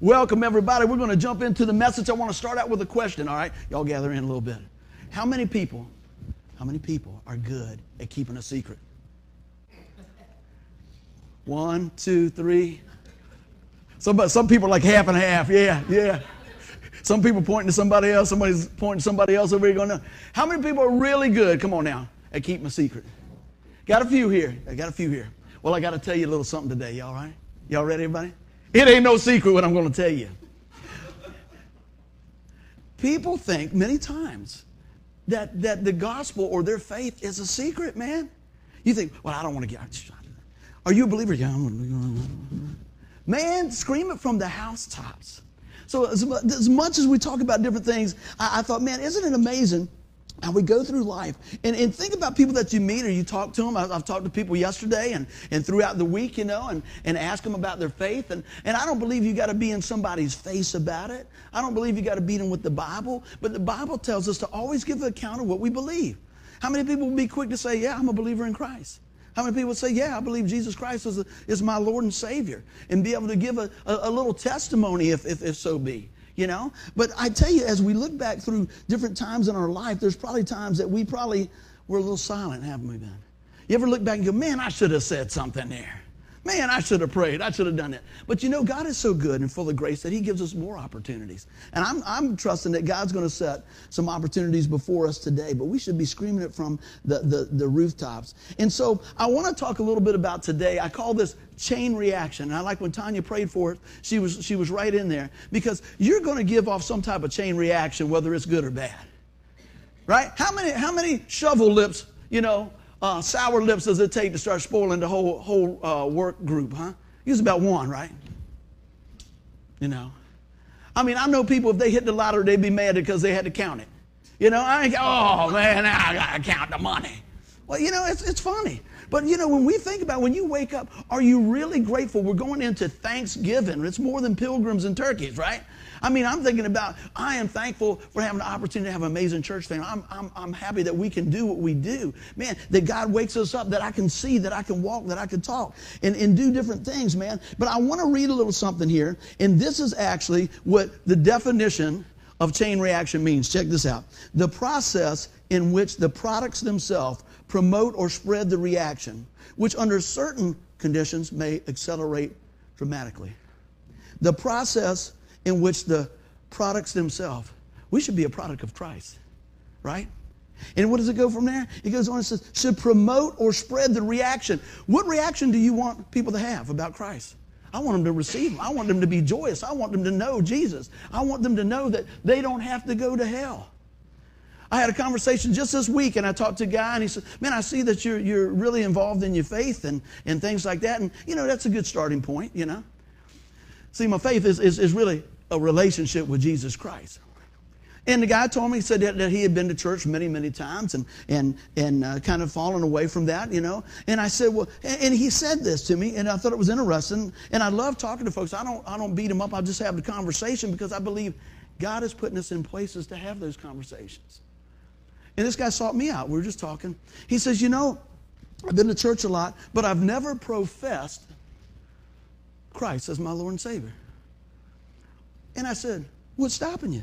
Welcome, everybody. We're going to jump into the message. I want to start out with a question, all right? Y'all gather in a little bit. How many people, how many people are good at keeping a secret? One, two, three. Some, some people like half and half. Yeah, yeah. Some people pointing to somebody else, somebody's pointing to somebody else over here going, no. How many people are really good, come on now, at keeping a secret? Got a few here. I got a few here. Well, I got to tell you a little something today. Y'all right? Y'all ready, everybody? It ain't no secret what I'm going to tell you. People think many times that, that the gospel or their faith is a secret, man. You think, well, I don't want to get. Are you a believer? Man, scream it from the housetops. So, as, as much as we talk about different things, I, I thought, man, isn't it amazing how we go through life. And, and think about people that you meet or you talk to them I, have talked to people yesterday and, and throughout the week you know and, and ask them about their faith. And, and i don't believe you got to be in somebody's face about it. I don't believe you got to beat them with the bible. But the bible tells us to always give an account of what we believe. How many people will be quick to say yeah i'm a believer in christ how many people say, Yeah, I believe Jesus Christ is, a, is my Lord and Savior, and be able to give a, a, a little testimony if, if, if so be? You know? But I tell you, as we look back through different times in our life, there's probably times that we probably were a little silent, haven't we been? You ever look back and go, Man, I should have said something there. Man, I should have prayed. I should have done it. But you know, God is so good and full of grace that He gives us more opportunities. And I'm, I'm trusting that God's going to set some opportunities before us today, but we should be screaming it from the, the, the rooftops. And so I want to talk a little bit about today. I call this chain reaction. And I like when Tanya prayed for it, she was, she was right in there because you're going to give off some type of chain reaction, whether it's good or bad. Right? How many, how many shovel lips, you know, uh, sour lips does it take to start spoiling the whole, whole uh, work group, huh? Use about one, right? You know. I mean, I know people, if they hit the lottery, they'd be mad because they had to count it. You know, I ain't, oh man, I gotta count the money. Well, you know, it's, it's funny. But you know, when we think about when you wake up, are you really grateful? We're going into Thanksgiving. It's more than pilgrims and turkeys, right? I mean, I'm thinking about, I am thankful for having the opportunity to have an amazing church family. I'm, I'm, I'm happy that we can do what we do. Man, that God wakes us up, that I can see, that I can walk, that I can talk, and, and do different things, man. But I want to read a little something here, and this is actually what the definition of chain reaction means. Check this out. The process in which the products themselves promote or spread the reaction, which under certain conditions may accelerate dramatically. The process in which the products themselves, we should be a product of Christ, right? And what does it go from there? It goes on and says, should promote or spread the reaction. What reaction do you want people to have about Christ? I want them to receive him. I want them to be joyous. I want them to know Jesus. I want them to know that they don't have to go to hell. I had a conversation just this week and I talked to a guy and he said, Man, I see that you're, you're really involved in your faith and, and things like that. And, you know, that's a good starting point, you know. See, my faith is, is, is really a relationship with Jesus Christ. And the guy told me, he said that, that he had been to church many, many times and, and, and uh, kind of fallen away from that, you know. And I said, well, and, and, he said this to me, and I thought it was interesting. And I love talking to folks. I don't, I don't beat them up, I just have the conversation because I believe God is putting us in places to have those conversations. And this guy sought me out. We were just talking. He says, you know, I've been to church a lot, but I've never professed Christ as my Lord and Savior. And I said, What's stopping you?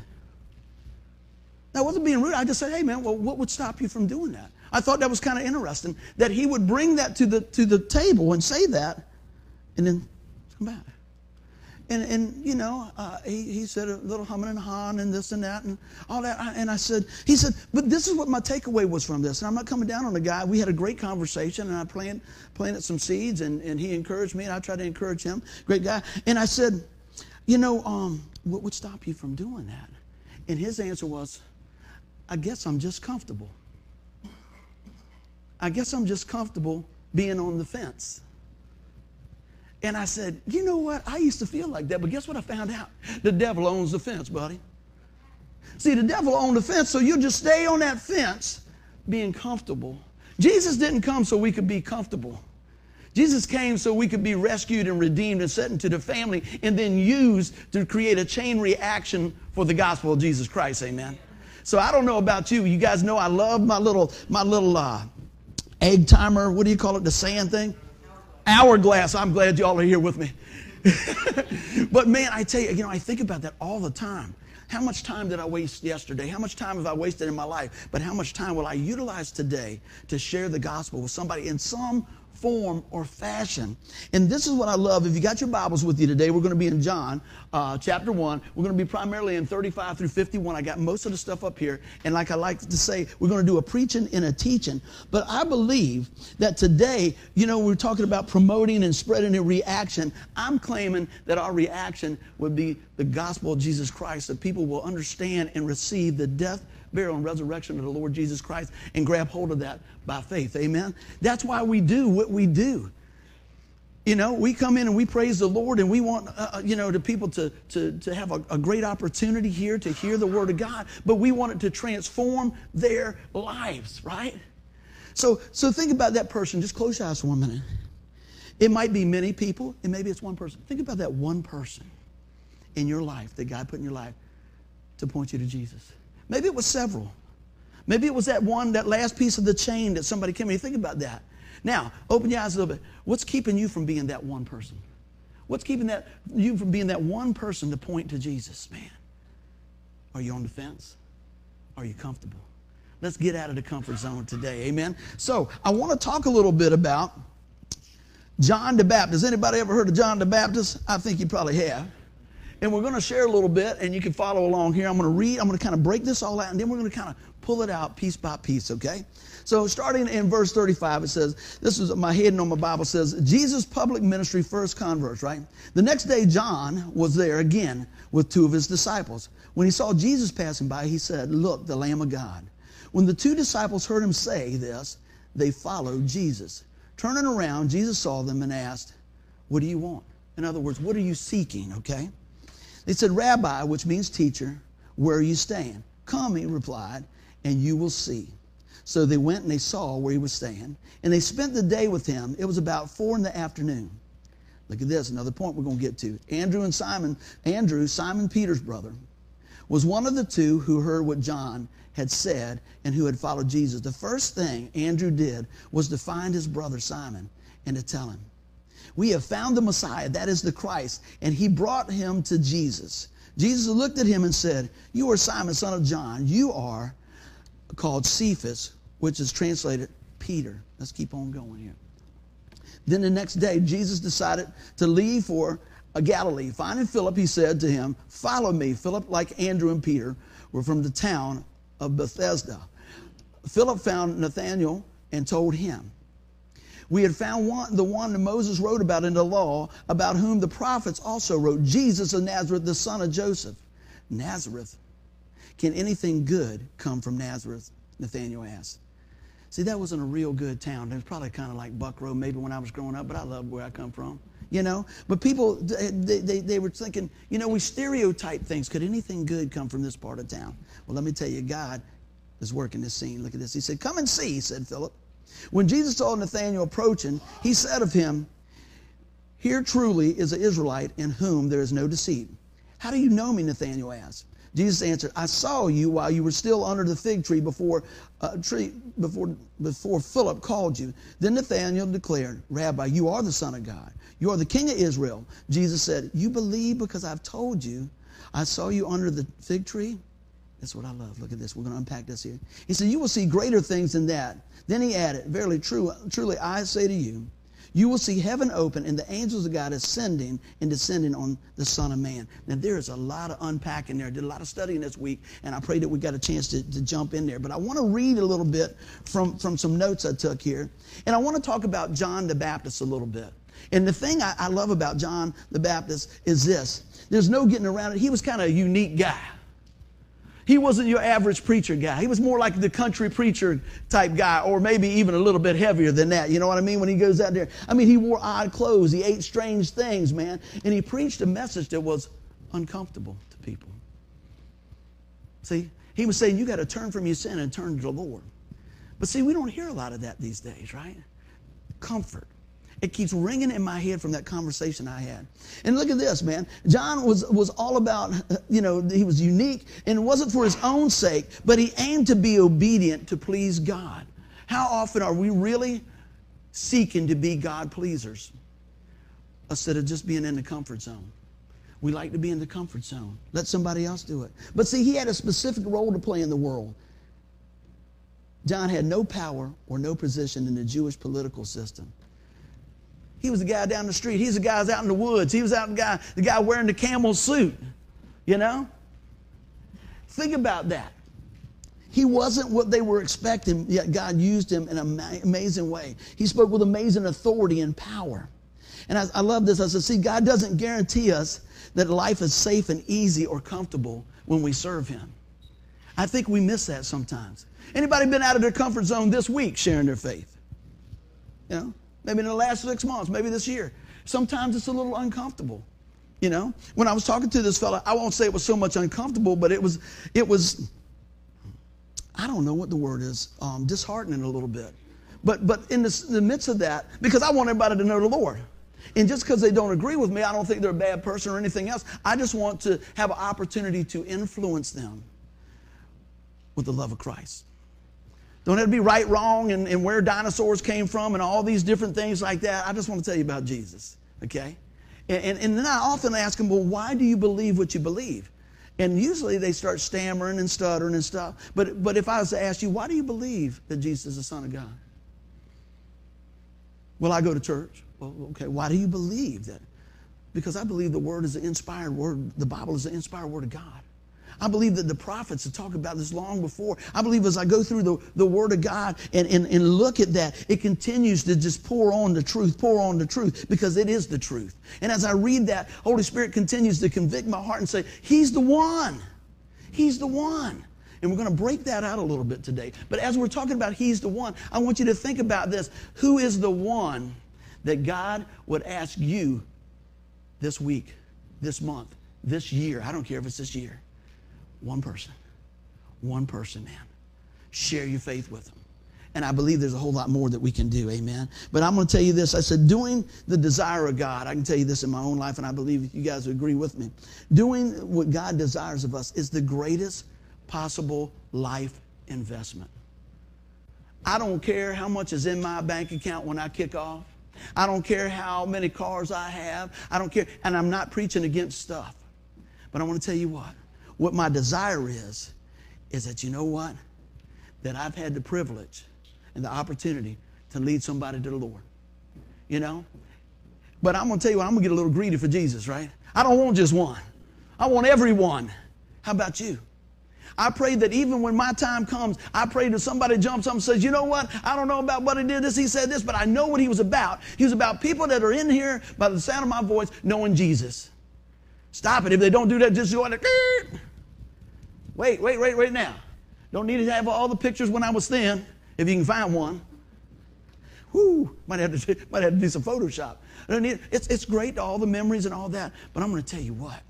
Now, I wasn't being rude. I just said, Hey, man, well, what would stop you from doing that? I thought that was kind of interesting that he would bring that to the, to the table and say that and then come back. And, and you know, uh, he, he said a little humming and hawing and this and that and all that. And I said, he said, but this is what my takeaway was from this. And I'm not coming down on the guy. We had a great conversation and I planted, planted some seeds and, and he encouraged me and I tried to encourage him. Great guy. And I said, you know, um, what would stop you from doing that? And his answer was, I guess I'm just comfortable. I guess I'm just comfortable being on the fence. And I said, You know what? I used to feel like that, but guess what I found out? The devil owns the fence, buddy. See, the devil owns the fence, so you just stay on that fence being comfortable. Jesus didn't come so we could be comfortable. Jesus came so we could be rescued and redeemed and set into the family and then used to create a chain reaction for the gospel of Jesus Christ. Amen. So I don't know about you. You guys know I love my little my little uh, egg timer. What do you call it? The sand thing? Hourglass. I'm glad y'all are here with me. but man, I tell you, you know, I think about that all the time. How much time did I waste yesterday? How much time have I wasted in my life? But how much time will I utilize today to share the gospel with somebody in some form, or fashion. And this is what I love. If you got your Bibles with you today, we're going to be in John uh, chapter 1. We're going to be primarily in 35 through 51. I got most of the stuff up here. And like I like to say, we're going to do a preaching and a teaching. But I believe that today, you know, we're talking about promoting and spreading a reaction. I'm claiming that our reaction would be the gospel of Jesus Christ, that people will understand and receive the death, burial, and resurrection of the Lord Jesus Christ and grab hold of that by faith. Amen? That's why we do what we do. You know, we come in and we praise the Lord and we want, uh, uh, you know, the people to, to, to have a, a great opportunity here to hear the Word of God, but we want it to transform their lives, right? So, so think about that person. Just close your eyes for one minute. It might be many people, and maybe it's one person. Think about that one person in your life that God put in your life to point you to Jesus. Maybe it was several. Maybe it was that one, that last piece of the chain that somebody came in. Think about that. Now, open your eyes a little bit. What's keeping you from being that one person? What's keeping that you from being that one person to point to Jesus, man? Are you on the fence? Are you comfortable? Let's get out of the comfort zone today. Amen. So I want to talk a little bit about John the Baptist. Anybody ever heard of John the Baptist? I think you probably have. And we're going to share a little bit, and you can follow along here. I'm going to read, I'm going to kind of break this all out, and then we're going to kind of pull it out piece by piece, okay? So starting in verse 35, it says, this is my heading on my Bible says, Jesus' public ministry first converts, right? The next day, John was there again with two of his disciples. When he saw Jesus passing by, he said, Look, the Lamb of God. When the two disciples heard him say this, they followed Jesus. Turning around, Jesus saw them and asked, What do you want? In other words, what are you seeking, okay? They said, Rabbi, which means teacher, where are you staying? Come, he replied, and you will see. So they went and they saw where he was staying, and they spent the day with him. It was about four in the afternoon. Look at this, another point we're going to get to. Andrew and Simon, Andrew, Simon Peter's brother, was one of the two who heard what John had said and who had followed Jesus. The first thing Andrew did was to find his brother Simon and to tell him, We have found the Messiah, that is the Christ, and he brought him to Jesus. Jesus looked at him and said, You are Simon, son of John. You are called Cephas, which is translated Peter. Let's keep on going here. Then the next day, Jesus decided to leave for uh, Galilee. Finding Philip, he said to him, Follow me. Philip, like Andrew and Peter, were from the town of Bethsaida. Philip found Nathanael and told him, We had found one, the one that Moses wrote about in the law, about whom the prophets also wrote, Jesus of Nazareth, the son of Joseph. Nazareth can anything good come from Nazareth? Nathanael asked. See, that wasn't a real good town. It was probably kind of like Buckrow, maybe when I was growing up, but I loved where I come from, you know? But people, they, they, they were thinking, you know, we stereotype things. Could anything good come from this part of town? Well, let me tell you, God is working this scene. Look at this. He said, Come and see, said Philip. When Jesus saw Nathanael approaching, he said of him, Here truly is an Israelite in whom there is no deceit. How do you know me? Nathanael asked. Jesus answered, I saw you while you were still under the fig tree before, uh, tree before, before Philip called you. Then Nathanael declared, Rabbi, you are the Son of God. You are the King of Israel. Jesus said, You believe because I've told you. I saw you under the fig tree. That's what I love. Look at this. We're going to unpack this here. He said, You will see greater things than that. Then he added, Verily, true, truly, I say to you, you will see heaven open and the angels of God ascending and descending on the Son of Man. Now, there is a lot of unpacking there. I did a lot of studying this week, and I pray that we got a chance to, to jump in there. But I want to read a little bit from, from some notes I took here. And I want to talk about John the Baptist a little bit. And the thing I, I love about John the Baptist is this there's no getting around it. He was kind of a unique guy. He wasn't your average preacher guy. He was more like the country preacher type guy, or maybe even a little bit heavier than that. You know what I mean? When he goes out there. I mean, he wore odd clothes. He ate strange things, man. And he preached a message that was uncomfortable to people. See, he was saying, you got to turn from your sin and turn to the Lord. But see, we don't hear a lot of that these days, right? Comfort. It keeps ringing in my head from that conversation I had. And look at this, man. John was, was all about, you know, he was unique and it wasn't for his own sake, but he aimed to be obedient to please God. How often are we really seeking to be God pleasers? instead of just being in the comfort zone. We like to be in the comfort zone. Let somebody else do it. But see, he had a specific role to play in the world. John had no power or no position in the Jewish political system. He was the guy down the street. He's the guy out in the woods. He was out the guy, the guy wearing the camel suit. You know? Think about that. He wasn't what they were expecting, yet God used him in an amazing way. He spoke with amazing authority and power. And I, I love this. I said, see, God doesn't guarantee us that life is safe and easy or comfortable when we serve Him. I think we miss that sometimes. Anybody been out of their comfort zone this week sharing their faith? You know, maybe in the last six months, maybe this year. Sometimes it's a little uncomfortable. You know, when I was talking to this fellow, I won't say it was so much uncomfortable, but it was, it was I don't know what the word is, um, disheartening a little bit. But, but in the, the midst of that, because I want everybody to know the Lord. And just because they don't agree with me, I don't think they're a bad person or anything else. I just want to have an opportunity to influence them with the love of Christ. Don't have to be right, wrong, and, and where dinosaurs came from and all these different things like that. I just want to tell you about Jesus, okay? And, and, and then I often ask them, well, why do you believe what you believe? And usually they start stammering and stuttering and stuff. But, but if I was to ask you, why do you believe that Jesus is the Son of God? Well, I go to church. Well, okay, why do you believe that? Because I believe the Word is an inspired Word. The Bible is an inspired Word of God. I believe that the prophets have talked about this long before. I believe as I go through the, the Word of God and, and, and look at that, it continues to just pour on the truth, pour on the truth, because it is the truth. And as I read that, Holy Spirit continues to convict my heart and say, He's the one. He's the one. And we're going to break that out a little bit today. But as we're talking about He's the one, I want you to think about this. Who is the one that God would ask you this week, this month, this year? I don't care if it's this year one person. One person, man. Share your faith with them. And I believe there's a whole lot more that we can do. Amen. But I'm going to tell you this. I said, doing the desire of God, I can tell you this in my own life, and I believe you guys agree with me. Doing what God desires of us is the greatest possible life investment. I don't care how much is in my bank account when I kick off. I don't care how many cars I have. I don't care. And I'm not preaching against stuff. But I want to tell you what what my desire is, is that you know what? That I've had the privilege and the opportunity to lead somebody to the Lord. You know? But I'm going to tell you what, I'm going to get a little greedy for Jesus, right? I don't want just one. I want everyone. How about you? I pray that even when my time comes, I pray that somebody jumps up and says, you know what? I don't know about what he did this, he said this, but I know what he was about. He was about people that are in here by the sound of my voice knowing Jesus. Stop it. If they don't do that, just go like, Wait, wait, wait, wait now. Don't need to have all the pictures when I was thin, if you can find one. Whoo, might have to, might have to do some Photoshop. It's, it's great, all the memories and all that, but I'm going to tell you what.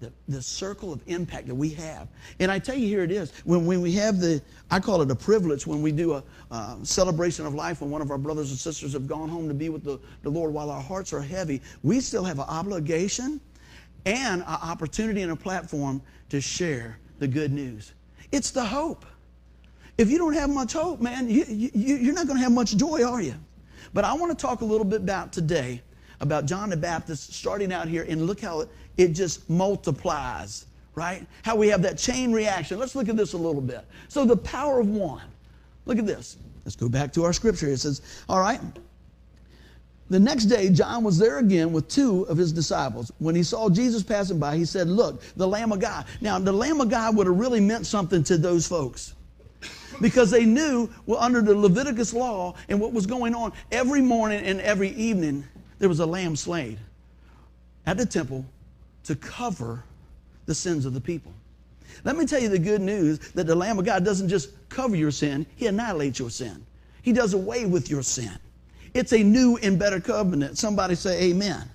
The, the circle of impact that we have. And I tell you, here it is. When, when we have the, I call it a privilege when we do a uh, celebration of life when one of our brothers and sisters have gone home to be with the, the Lord while our hearts are heavy, we still have an obligation and an opportunity and a platform to share the good news. It's the hope. If you don't have much hope, man, you, you, you're not going to have much joy, are you? But I want to talk a little bit about today about John the Baptist starting out here and look how it, it just multiplies, right? How we have that chain reaction. Let's look at this a little bit. So, the power of one. Look at this. Let's go back to our scripture. It says, All right, the next day, John was there again with two of his disciples. When he saw Jesus passing by, he said, Look, the Lamb of God. Now, the Lamb of God would have really meant something to those folks because they knew well, under the Leviticus law and what was going on, every morning and every evening, there was a lamb slain at the temple to cover the sins of the people. Let me tell you the good news that the Lamb of God doesn't just cover your sin, He annihilates your sin. He does away with your sin. It's a new and better covenant. Somebody say amen.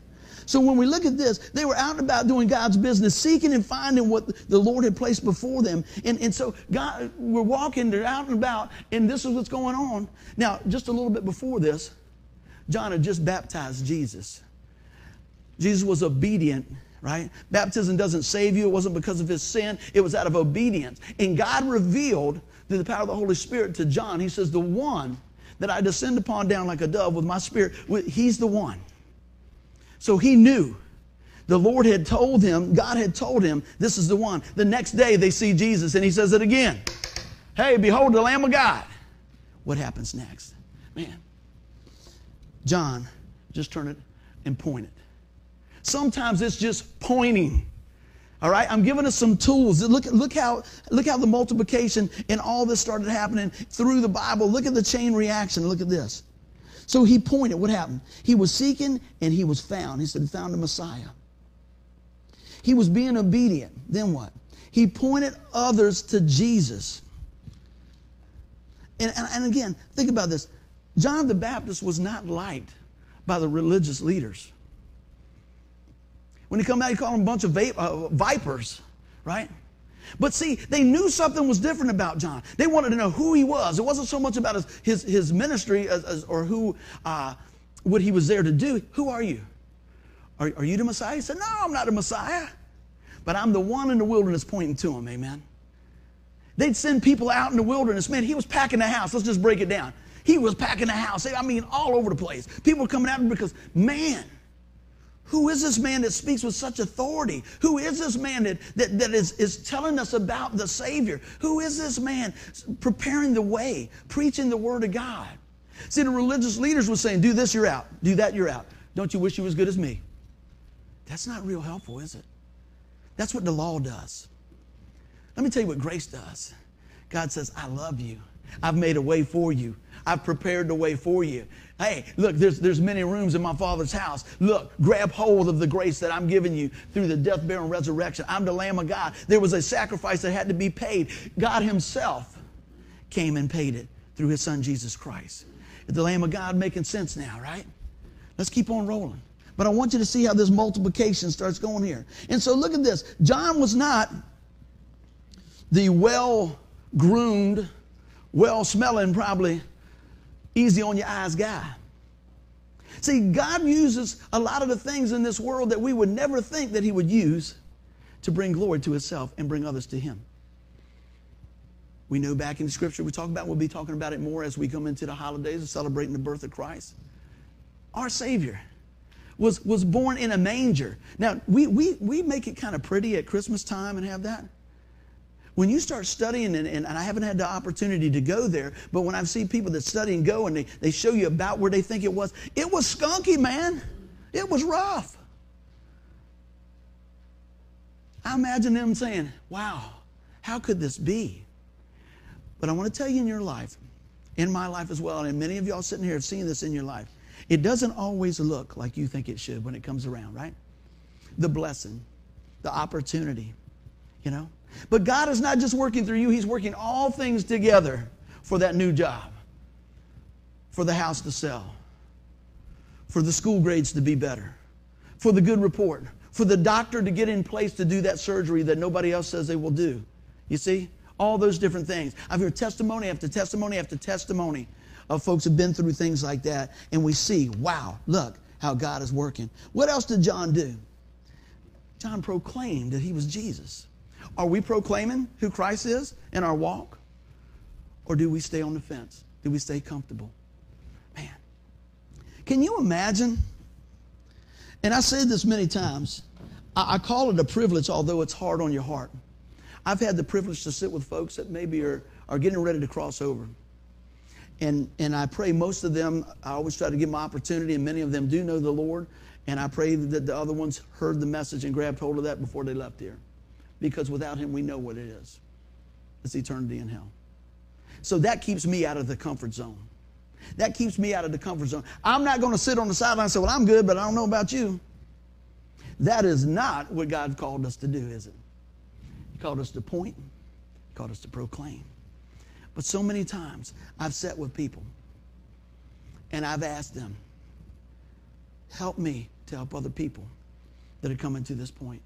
So when we look at this, they were out and about doing God's business, seeking and finding what the Lord had placed before them. And, and so God, we're walking, they're out and about, and this is what's going on. Now, just a little bit before this, John had just baptized Jesus. Jesus was obedient, right? Baptism doesn't save you. It wasn't because of his sin. It was out of obedience. And God revealed through the power of the Holy Spirit to John, he says, the one that I descend upon down like a dove with my spirit, he's the one. So he knew. The Lord had told him, God had told him, this is the one. The next day they see Jesus and he says it again. Hey, behold the Lamb of God. What happens next? Man, John just turn it and point it. Sometimes it's just pointing. All right, I'm giving us some tools. Look, look how look how the multiplication and all this started happening through the Bible. Look at the chain reaction. Look at this. So he pointed. What happened? He was seeking and he was found. He said, "Found the Messiah." He was being obedient. Then what? He pointed others to Jesus. And, and, and again, think about this. John the Baptist was not liked by the religious leaders. When he come out, he called them a bunch of uh, vipers, right? But see, they knew something was different about John. They wanted to know who he was. It wasn't so much about his, his, his ministry as, as, or who, uh, what he was there to do. Who are you? Are, are you the Messiah? He said, No, I'm not the Messiah. But I'm the one in the wilderness pointing to him. Amen. They'd send people out in the wilderness. Man, he was packing the house. Let's just break it down. He was packing the house. I mean, all over the place. People were coming out because, man, who is this man that speaks with such authority? Who is this man that, that, that is, is telling us about the Savior? Who is this man preparing the way, preaching the Word of God? See, the religious leaders were saying, do this, you're out. Do that, you're out. Don't you wish you were as good as me? That's not real helpful, is it? That's what the law does. Let me tell you what grace does. God says, I love you. I've made a way for you. I've prepared the way for you. Hey, look, there's, there's many rooms in my Father's house. Look, grab hold of the grace that I'm giving you through the death, burial, and resurrection. I'm the Lamb of God. There was a sacrifice that had to be paid. God Himself came and paid it through His Son, Jesus Christ. The Lamb of God making sense now, right? Let's keep on rolling. But I want you to see how this multiplication starts going here. And so look at this. John was not the well groomed, well smelling, probably easy on your eyes guy. See, God uses a lot of the things in this world that we would never think that He would use to bring glory to Himself and bring others to Him. We know back in scripture we talk about, we'll be talking about it more as we come into the holidays of celebrating the birth of Christ. Our Savior was, was born in a manger. Now, we, we, we make it kind of pretty at Christmas time and have that. When you start studying, and, and, I haven't had the opportunity to go there, but when I've seen people that study and go and they, they show you about where they think it was, it was skunky, man. It was rough. I imagine them saying, wow, how could this be? But I want to tell you in your life, in my life as well, and many of y'all sitting here have seen this in your life, it doesn't always look like you think it should when it comes around, right? The blessing, the opportunity, you know? But God is not just working through you, He's working all things together for that new job, for the house to sell, for the school grades to be better, for the good report, for the doctor to get in place to do that surgery that nobody else says they will do. You see? All those different things. I've heard testimony after testimony after testimony of folks who've been through things like that, and we see, wow, look how God is working. What else did John do? John proclaimed that he was Jesus. Are we proclaiming who Christ is in our walk? Or do we stay on the fence? Do we stay comfortable? Man, can you imagine? And I said this many times. I, call it a privilege, although it's hard on your heart. I've had the privilege to sit with folks that maybe are, are getting ready to cross over. And, and I pray most of them, I always try to give them opportunity, and many of them do know the Lord. And I pray that the other ones heard the message and grabbed hold of that before they left here because without him, we know what it is it's eternity in hell. So that keeps me out of the comfort zone. That keeps me out of the comfort zone. I'm not going to sit on the sideline and say, Well, I'm good, but I don't know about you. That is not what God called us to do, is it? He called us to point, He called us to proclaim. But so many times I've sat with people and I've asked them, Help me to help other people that are coming to this point.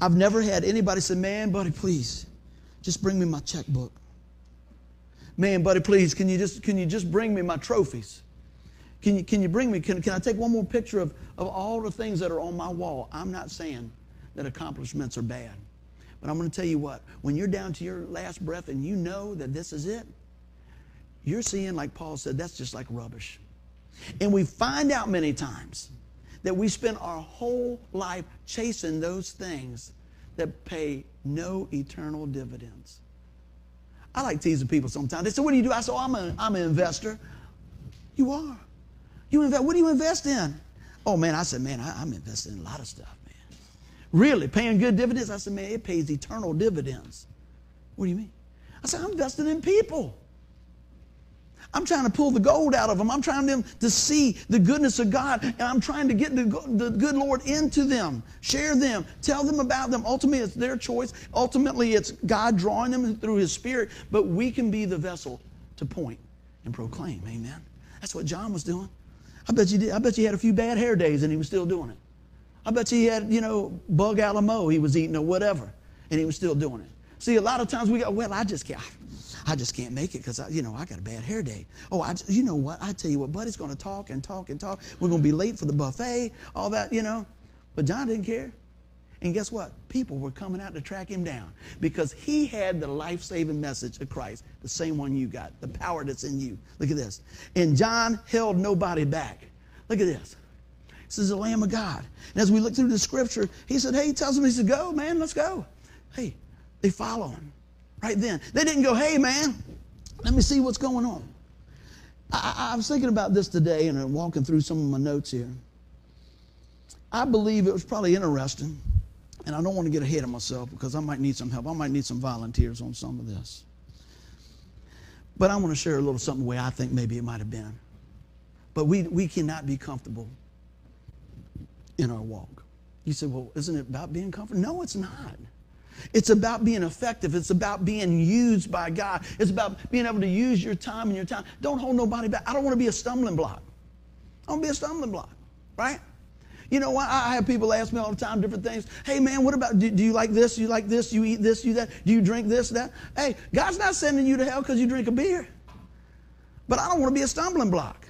I've never had anybody say, Man, buddy, please, just bring me my checkbook. Man, buddy, please, can you just, can you just bring me my trophies? Can you, can you bring me, can, can I take one more picture of, of all the things that are on my wall? I'm not saying that accomplishments are bad. But I'm going to tell you what, when you're down to your last breath and you know that this is it, you're seeing, like Paul said, that's just like rubbish. And we find out many times that we spend our whole life chasing those things that pay no eternal dividends. I like teasing people sometimes. They say, What do you do? I say, oh, I'm, a, I'm an investor. You are. You invest. What do you invest in? Oh, man, I said, Man, I, I'm investing in a lot of stuff, man. Really? Paying good dividends? I said, Man, it pays eternal dividends. What do you mean? I said, I'm investing in people. I'm trying to pull the gold out of them. I'm trying them to see the goodness of God, and I'm trying to get the, the good Lord into them, share them, tell them about them. Ultimately, it's their choice. Ultimately, it's God drawing them through His Spirit, but we can be the vessel to point and proclaim. Amen. That's what John was doing. I bet you did. I bet you had a few bad hair days, and he was still doing it. I bet you he had, you know, bug alamo he was eating or whatever, and he was still doing it. See, a lot of times we go, well, I just can't. I just can't make it because, you know, I got a bad hair day. Oh, I, you know what? I tell you what, Buddy's going to talk and talk and talk. We're going to be late for the buffet, all that, you know. But John didn't care. And guess what? People were coming out to track him down because he had the life saving message of Christ, the same one you got, the power that's in you. Look at this. And John held nobody back. Look at this. This is the Lamb of God. And as we look through the scripture, he said, Hey, he tells them, he said, Go, man, let's go. Hey, they follow him right then. They didn't go, hey, man, let me see what's going on. I, I was thinking about this today and I'm walking through some of my notes here. I believe it was probably interesting, and I don't want to get ahead of myself because I might need some help. I might need some volunteers on some of this. But I want to share a little something way I think maybe it might have been. But we, we cannot be comfortable in our walk. You say, well, isn't it about being comfortable? No, it's not. It's about being effective. It's about being used by God. It's about being able to use your time and your time. Don't hold nobody back. I don't want to be a stumbling block. I don't be a stumbling block, right? You know what? I have people ask me all the time different things. Hey, man, what about, do, do you like this? You like this? You eat this? You that? Do you drink this, that? Hey, God's not sending you to hell because you drink a beer. But I don't want to be a stumbling block.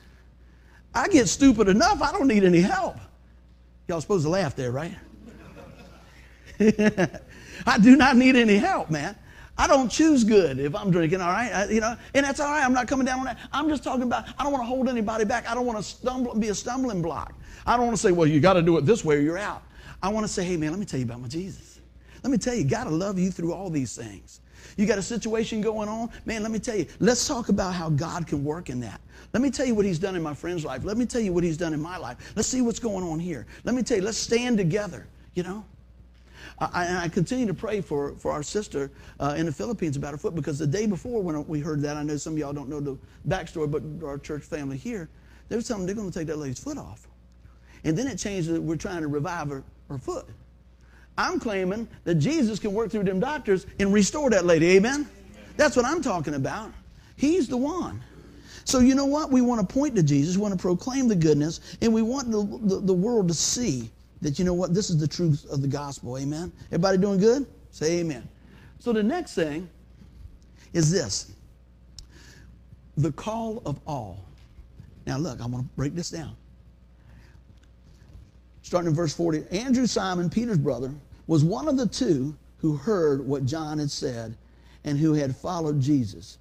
I get stupid enough, I don't need any help. Y'all supposed to laugh there, right? I do not need any help, man. I don't choose good if I'm drinking, all right? I, you know, and that's all right. I'm not coming down on that. I'm just talking about I don't want to hold anybody back. I don't want to stumble, be a stumbling block. I don't want to say, well, you got to do it this way or you're out. I want to say, hey, man, let me tell you about my Jesus. Let me tell you, God will love you through all these things. You got a situation going on? Man, let me tell you, let's talk about how God can work in that. Let me tell you what He's done in my friend's life. Let me tell you what He's done in my life. Let's see what's going on here. Let me tell you, let's stand together, you know? I, I continue to pray for, for our sister uh, in the Philippines about her foot because the day before when we heard that, I know some of y'all don't know the backstory, but our church family here, they were telling they're going to take that lady's foot off. And then it changed that we're trying to revive her, her foot. I'm claiming that Jesus can work through them doctors and restore that lady. Amen? That's what I'm talking about. He's the one. So, you know what? We want to point to Jesus, we want to proclaim the goodness, and we want the, the, the world to see that you know what? This is the truth of the gospel. Amen. Everybody doing good? Say amen. So the next thing is this the call of all. Now, look, I want to break this down. Starting in verse 40 Andrew, Simon, Peter's brother, was one of the two who heard what John had said and who had followed Jesus.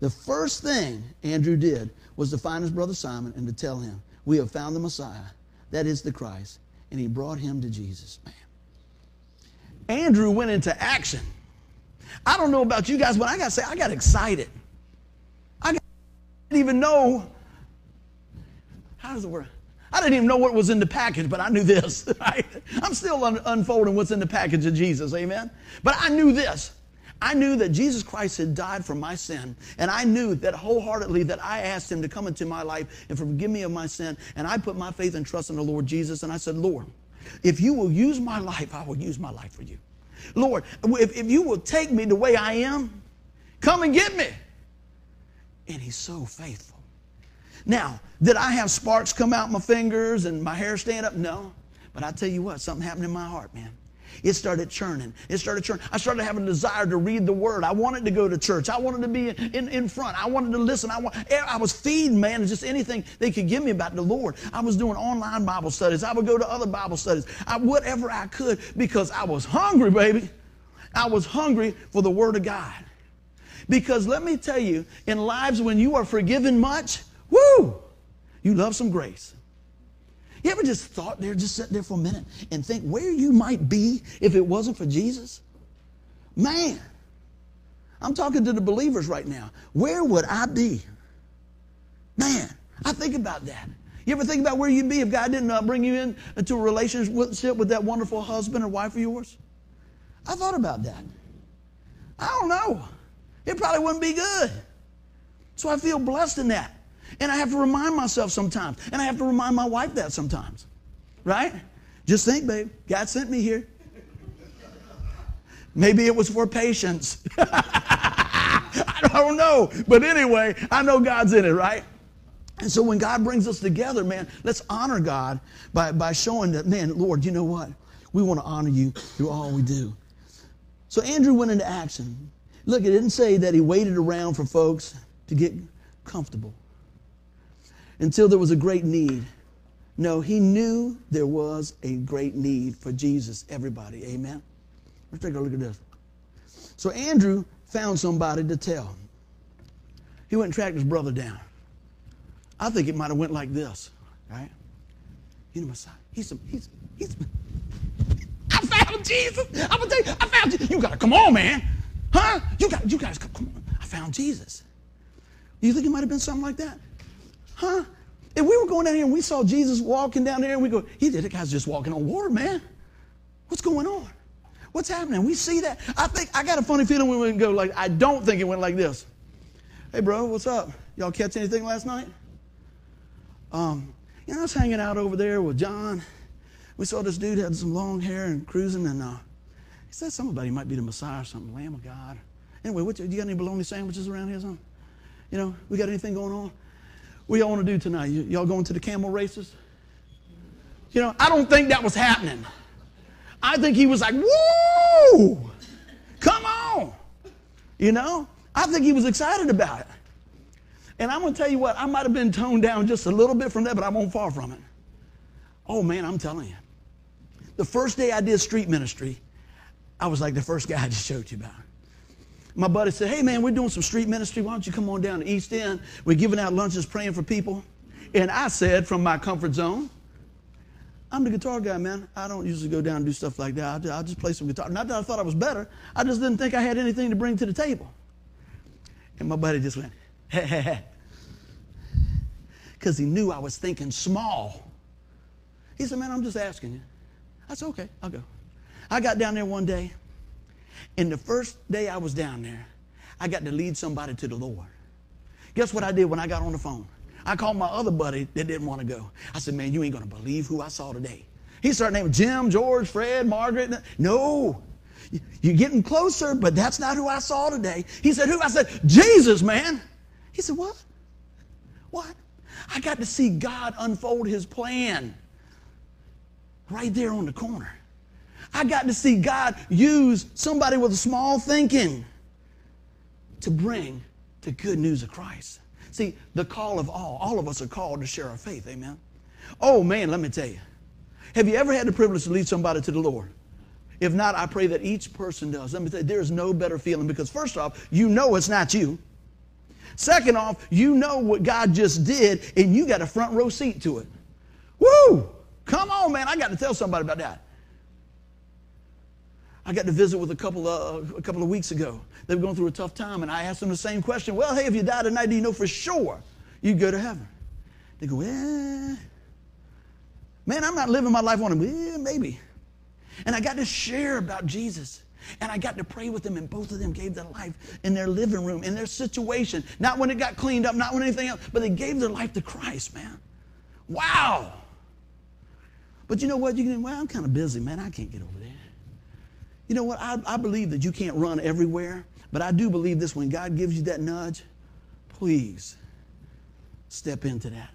The first thing Andrew did was to find his brother Simon and to tell him, We have found the Messiah, that is the Christ and he brought him to Jesus, man. Andrew went into action. I don't know about you guys, but I got to say, I got excited. I didn't even know. How does it work? I didn't even know what was in the package, but I knew this. Right? I'm still un- unfolding what's in the package of Jesus, amen? But I knew this. I knew that Jesus Christ had died for my sin. And I knew that wholeheartedly that I asked him to come into my life and forgive me of my sin. And I put my faith and trust in the Lord Jesus. And I said, Lord, if you will use my life, I will use my life for you. Lord, if, if you will take me the way I am, come and get me. And he's so faithful. Now, did I have sparks come out my fingers and my hair stand up? No. But I tell you what, something happened in my heart, man. It started churning. It started churning. I started having a desire to read the word. I wanted to go to church. I wanted to be in, in front. I wanted to listen. I, want, eh, I was feeding, man, just anything they could give me about the Lord. I was doing online Bible studies. I would go to other Bible studies. I, whatever I could because I was hungry, baby. I was hungry for the word of God. Because let me tell you, in lives when you are forgiven much, woo, you love some grace. You ever just thought there, just sit there for a minute and think where you might be if it wasn't for Jesus? Man, I'm talking to the believers right now. Where would I be? Man, I think about that. You ever think about where you'd be if God didn't uh, bring you in into a relationship with that wonderful husband or wife of yours? I thought about that. I don't know. It probably wouldn't be good. So I feel blessed in that. And I have to remind myself sometimes. And I have to remind my wife that sometimes. Right? Just think, babe, God sent me here. Maybe it was for patience. I don't know. But anyway, I know God's in it, right? And so when God brings us together, man, let's honor God by, by showing that, man, Lord, you know what? We want to honor you through all we do. So Andrew went into action. Look, it didn't say that he waited around for folks to get comfortable until there was a great need. No, he knew there was a great need for Jesus, everybody. Amen. Let's take a look at this. So Andrew found somebody to tell. He went and tracked his brother down. I think it might have went like this, right? You know, Messiah. He's, some he's, he's, I found Jesus. I'm gonna tell you, I found Jesus. You gotta come on, man. Huh? You got, you guys come on. I found Jesus. You think it might have been something like that? Huh? If we were going down here and we saw Jesus walking down there and we go, he did, that guy's just walking on water, man. What's going on? What's happening? We see that. I think I got a funny feeling we go like I don't think it went like this. Hey bro, what's up? Y'all catch anything last night? Um, you know, I was hanging out over there with John. We saw this dude had some long hair and cruising, and uh, he said somebody might be the Messiah or something, Lamb of God. Anyway, what, you got any bologna sandwiches around here or something? You know, we got anything going on? What y'all want to do tonight? Y- y'all going to the camel races? You know, I don't think that was happening. I think he was like, woo, come on. You know, I think he was excited about it. And I'm going to tell you what, I might have been toned down just a little bit from that, but I won't far from it. Oh man, I'm telling you. The first day I did street ministry, I was like the first guy I just showed you about. My buddy said, Hey man, we're doing some street ministry. Why don't you come on down to East End? We're giving out lunches, praying for people. And I said, from my comfort zone, I'm the guitar guy, man. I don't usually go down and do stuff like that. I'll just play some guitar. Not that I thought I was better. I just didn't think I had anything to bring to the table. And my buddy just went, because he knew I was thinking small. He said, Man, I'm just asking you. I said, Okay, I'll go. I got down there one day, and the first day I was down there, I got to lead somebody to the Lord. Guess what I did when I got on the phone? I called my other buddy that didn't want to go. I said, Man, you ain't going to believe who I saw today. He started naming Jim, George, Fred, Margaret. No, you're getting closer, but that's not who I saw today. He said, Who? I said, Jesus, man. He said, What? What? I got to see God unfold his plan right there on the corner. I got to see God use somebody with a small thinking to bring the good news of Christ. See, the call of all, all of us are called to share our faith, amen. Oh man, let me tell you. Have you ever had the privilege to lead somebody to the Lord? If not, I pray that each person does. Let me tell you, there is no better feeling because first off, you know it's not you. Second off, you know what God just did and you got a front row seat to it. Woo! Come on, man. I got to tell somebody about that. I got to visit with a couple of, a couple of weeks ago. They were going through a tough time, and I asked them the same question. Well, hey, if you die tonight, do you know for sure you'd go to heaven? They go, eh. Man, I'm not living my life on. Eh, maybe. And I got to share about Jesus. And I got to pray with them, and both of them gave their life in their living room, in their situation. Not when it got cleaned up, not when anything else, but they gave their life to Christ, man. Wow. But you know what? You can, well, I'm kind of busy, man. I can't get over there. You know what? I, I believe that you can't run everywhere, but I do believe this when God gives you that nudge, please step into that.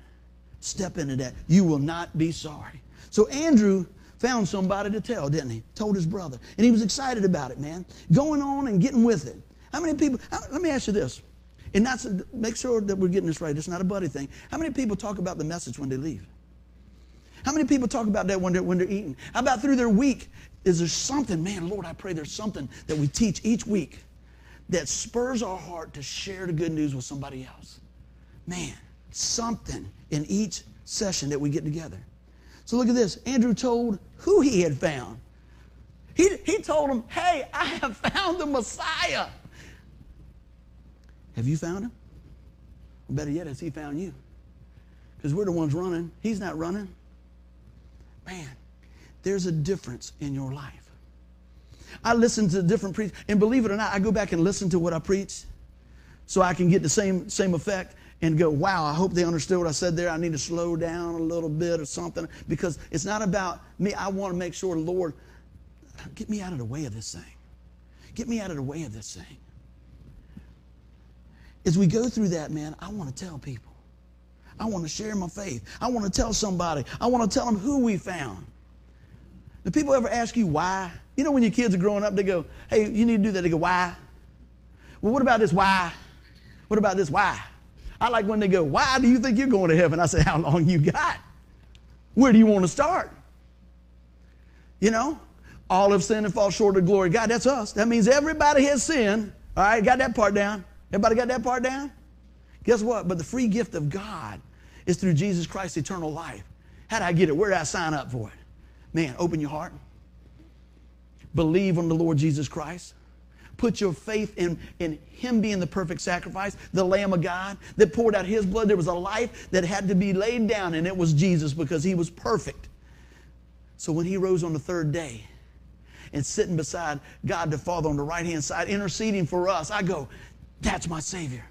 Step into that. You will not be sorry. So Andrew found somebody to tell, didn't he? Told his brother. And he was excited about it, man. Going on and getting with it. How many people, how, let me ask you this. And that's, make sure that we're getting this right. It's not a buddy thing. How many people talk about the message when they leave? How many people talk about that when they're, when they're eating? How about through their week? Is there something, man, Lord, I pray there's something that we teach each week that spurs our heart to share the good news with somebody else? Man, something in each session that we get together. So look at this. Andrew told who he had found. He, he told him, Hey, I have found the Messiah. Have you found him? Or better yet, has he found you? Because we're the ones running. He's not running. Man, there's a difference in your life. I listen to different preachers, and believe it or not, I go back and listen to what I preach so I can get the same, same effect and go, wow, I hope they understood what I said there. I need to slow down a little bit or something because it's not about me. I want to make sure, Lord, get me out of the way of this thing. Get me out of the way of this thing. As we go through that, man, I want to tell people. I want to share my faith. I want to tell somebody. I want to tell them who we found. Do people ever ask you why? You know, when your kids are growing up, they go, hey, you need to do that. They go, why? Well, what about this why? What about this why? I like when they go, Why do you think you're going to heaven? I say, How long you got? Where do you want to start? You know, all have sinned and fall short of glory. God, that's us. That means everybody has sinned. All right, got that part down. Everybody got that part down? Guess what? But the free gift of God is through Jesus Christ's eternal life. How do I get it? Where do I sign up for it? Man, open your heart. Believe on the Lord Jesus Christ. Put your faith in, in Him being the perfect sacrifice, the Lamb of God that poured out His blood. There was a life that had to be laid down, and it was Jesus because He was perfect. So when He rose on the third day and sitting beside God the Father on the right hand side, interceding for us, I go, That's my Savior.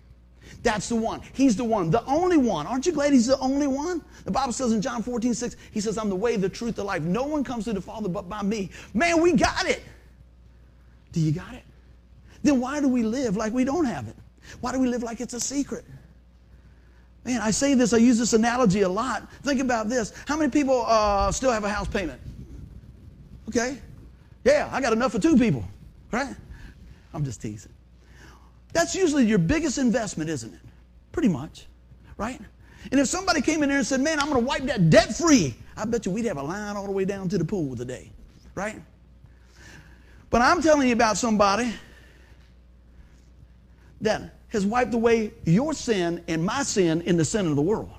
That's the one. He's the one, the only one. Aren't you glad He's the only one? The Bible says in John 14, 6, He says, I'm the way, the truth, the life. No one comes to the Father but by me. Man, we got it. Do you got it? then why do we live like we don't have it? Why do we live like it's a secret? Man, I say this, I use this analogy a lot. Think about this. How many people uh, still have a house payment? Okay. Yeah, I got enough for two people, right? I'm just teasing. That's usually your biggest investment, isn't it? Pretty much, right? And if somebody came in there and said, man, I'm going to wipe that debt free, I bet you we'd have a line all the way down to the pool today, right? But I'm telling you about somebody that has wiped away your sin and my sin in the sin of the world.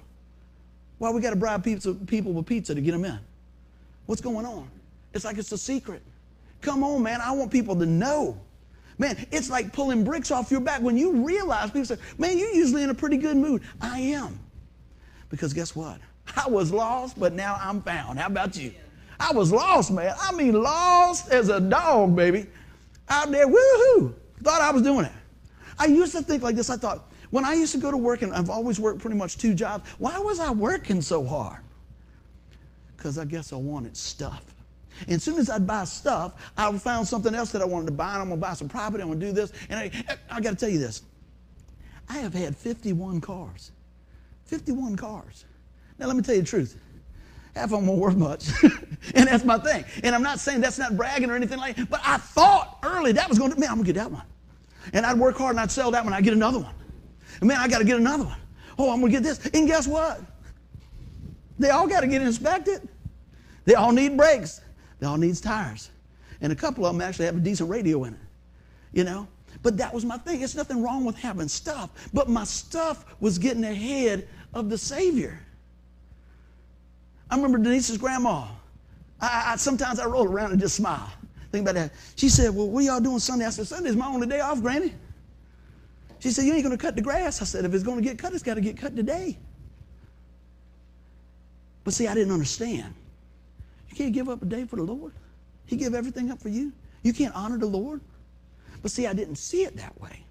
Why we got to bribe pizza, people with pizza to get them in? What's going on? It's like it's a secret. Come on, man. I want people to know. Man, it's like pulling bricks off your back when you realize people say, man, you're usually in a pretty good mood. I am. Because guess what? I was lost, but now I'm found. How about you? I was lost, man. I mean, lost as a dog, baby. Out there, woohoo. Thought I was doing it. I used to think like this. I thought, when I used to go to work, and I've always worked pretty much two jobs, why was I working so hard? Because I guess I wanted stuff. And as soon as I'd buy stuff, I found something else that I wanted to buy, and I'm going to buy some property, I'm going to do this. And I, I got to tell you this I have had 51 cars. 51 cars. Now, let me tell you the truth. Half of them won't worth much. and that's my thing. And I'm not saying that's not bragging or anything like that, but I thought early that was going to, man, I'm going to get that one. And I'd work hard and I'd sell that one, I'd get another one. And man, I got to get another one. Oh, I'm going to get this. And guess what? They all got to get inspected. They all need brakes. They all needs tires. And a couple of them actually have a decent radio in it. You know? But that was my thing. It's nothing wrong with having stuff. But my stuff was getting ahead of the Savior. I remember Denise's grandma. I, I, sometimes I roll around and just smile. Think about that. She said, Well, what y'all doing Sunday? I said, Sunday's my only day off, Granny. She said, You ain't to cut the grass. I said, If it's to get cut, it's got to get cut today. But see, I didn't understand. You can't give up a day for the Lord. He gave everything up for you. You can't honor the Lord. But see, I didn't see it that way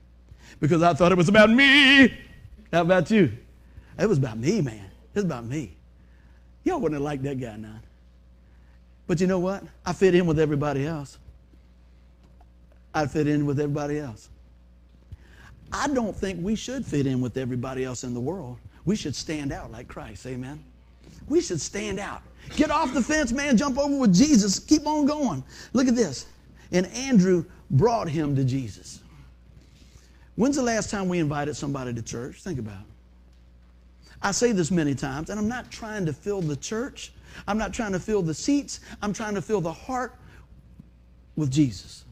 because I thought it was about me. How about you? It was about me, man. It was about me. Y'all wouldn't have liked that guy now. But you know what? I fit in with everybody else. I fit in with everybody else. I don't think we should fit in with everybody else in the world. We should stand out like Christ. Amen. We should stand out. Get off the fence, man. Jump over with Jesus. Keep on going. Look at this. And Andrew brought him to Jesus. When's the last time we invited somebody to church? Think about it. I say this many times, and I'm not trying to fill the church. I'm not trying to fill the seats. I'm trying to fill the heart with Jesus.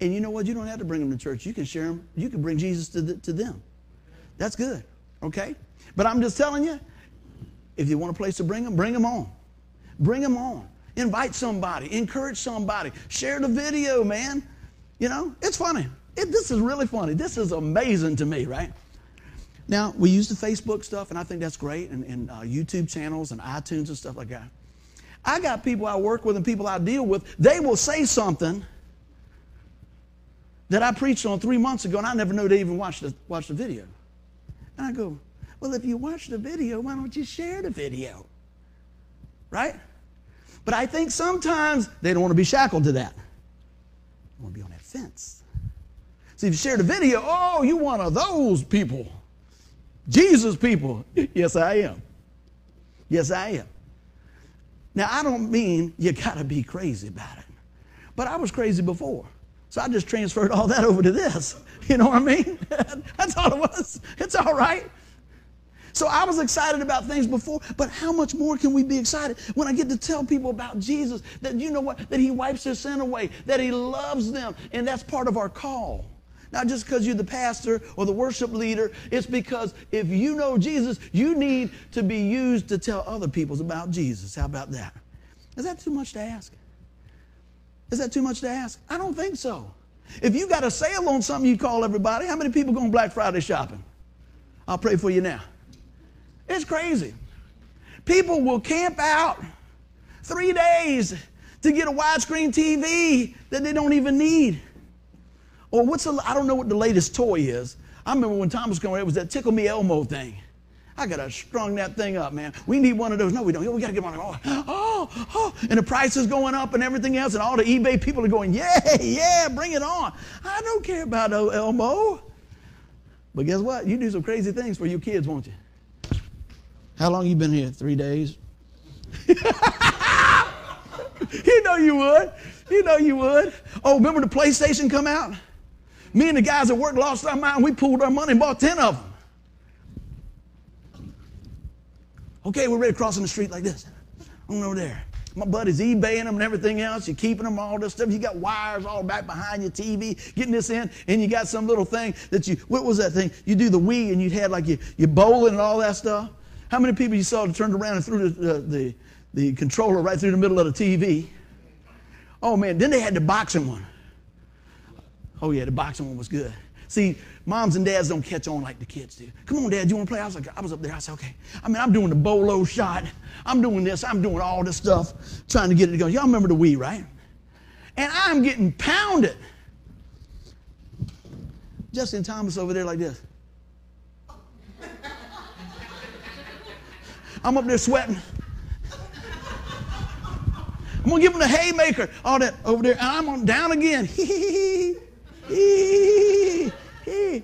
And you know what? You don't have to bring them to church. You can share them. You can bring Jesus to, the, to them. That's good. Okay? But I'm just telling you, if you want a place to bring them, bring them on. Bring them on. Invite somebody. Encourage somebody. Share the video, man. You know, it's funny. It, this is really funny. This is amazing to me, right? Now, we use the Facebook stuff, and I think that's great, and, and uh, YouTube channels and iTunes and stuff like that. I got people I work with and people I deal with, they will say something that I preached on three months ago, and I never knew they even watched the, watched the video. And I go, well, if you watch the video, why don't you share the video? Right? But I think sometimes they don't want to be shackled to that. They want to be on that fence. See, if you share the video, oh, you one of those people. Jesus people. yes, I am. Yes, I am. Now, I don't mean you got to be crazy about it, but I was crazy before. So I just transferred all that over to this. You know what I mean? That's all it was. It's all right. So I was excited about things before, but how much more can we be excited when I get to tell people about Jesus that you know what? That He wipes their sin away, that He loves them, and that's part of our call. Not just because you're the pastor or the worship leader, it's because if you know Jesus, you need to be used to tell other people about Jesus. How about that? Is that too much to ask? Is that too much to ask? I don't think so. If you got a sale on something, you call everybody. How many people going Black Friday shopping? I'll pray for you now. It's crazy. People will camp out three days to get a widescreen TV that they don't even need. Or what's the, I don't know what the latest toy is. I remember when Thomas was going, it was that Tickle Me Elmo thing. I gotta strung that thing up, man. We need one of those. No, we don't. We gotta get one. Oh, oh, oh, and the price is going up and everything else, and all the eBay people are going, yeah, yeah, bring it on. I don't care about Elmo. But guess what? You do some crazy things for your kids, won't you? How long you been here? Three days. you know you would. You know you would. Oh, remember the PlayStation come out? Me and the guys at work lost our mind. We pulled our money and bought 10 of them. Okay, we're ready crossing the street like this. I'm over there. My buddy's eBaying them and everything else. You're keeping them, all this stuff. You got wires all back behind your TV, getting this in, and you got some little thing that you, what was that thing? You do the Wii and you had like your, your bowling and all that stuff. How many people you saw that turned around and threw the, the, the controller right through the middle of the TV? Oh man, then they had the boxing one. Oh yeah, the boxing one was good. See, moms and dads don't catch on like the kids do. Come on, dad, you want to play? I was like, I was up there. I said, okay. I mean, I'm doing the bolo shot. I'm doing this. I'm doing all this stuff, trying to get it to go. Y'all remember the Wii, right? And I'm getting pounded. Justin Thomas over there like this. I'm up there sweating. I'm gonna give him the haymaker, all that over there, and I'm on down again.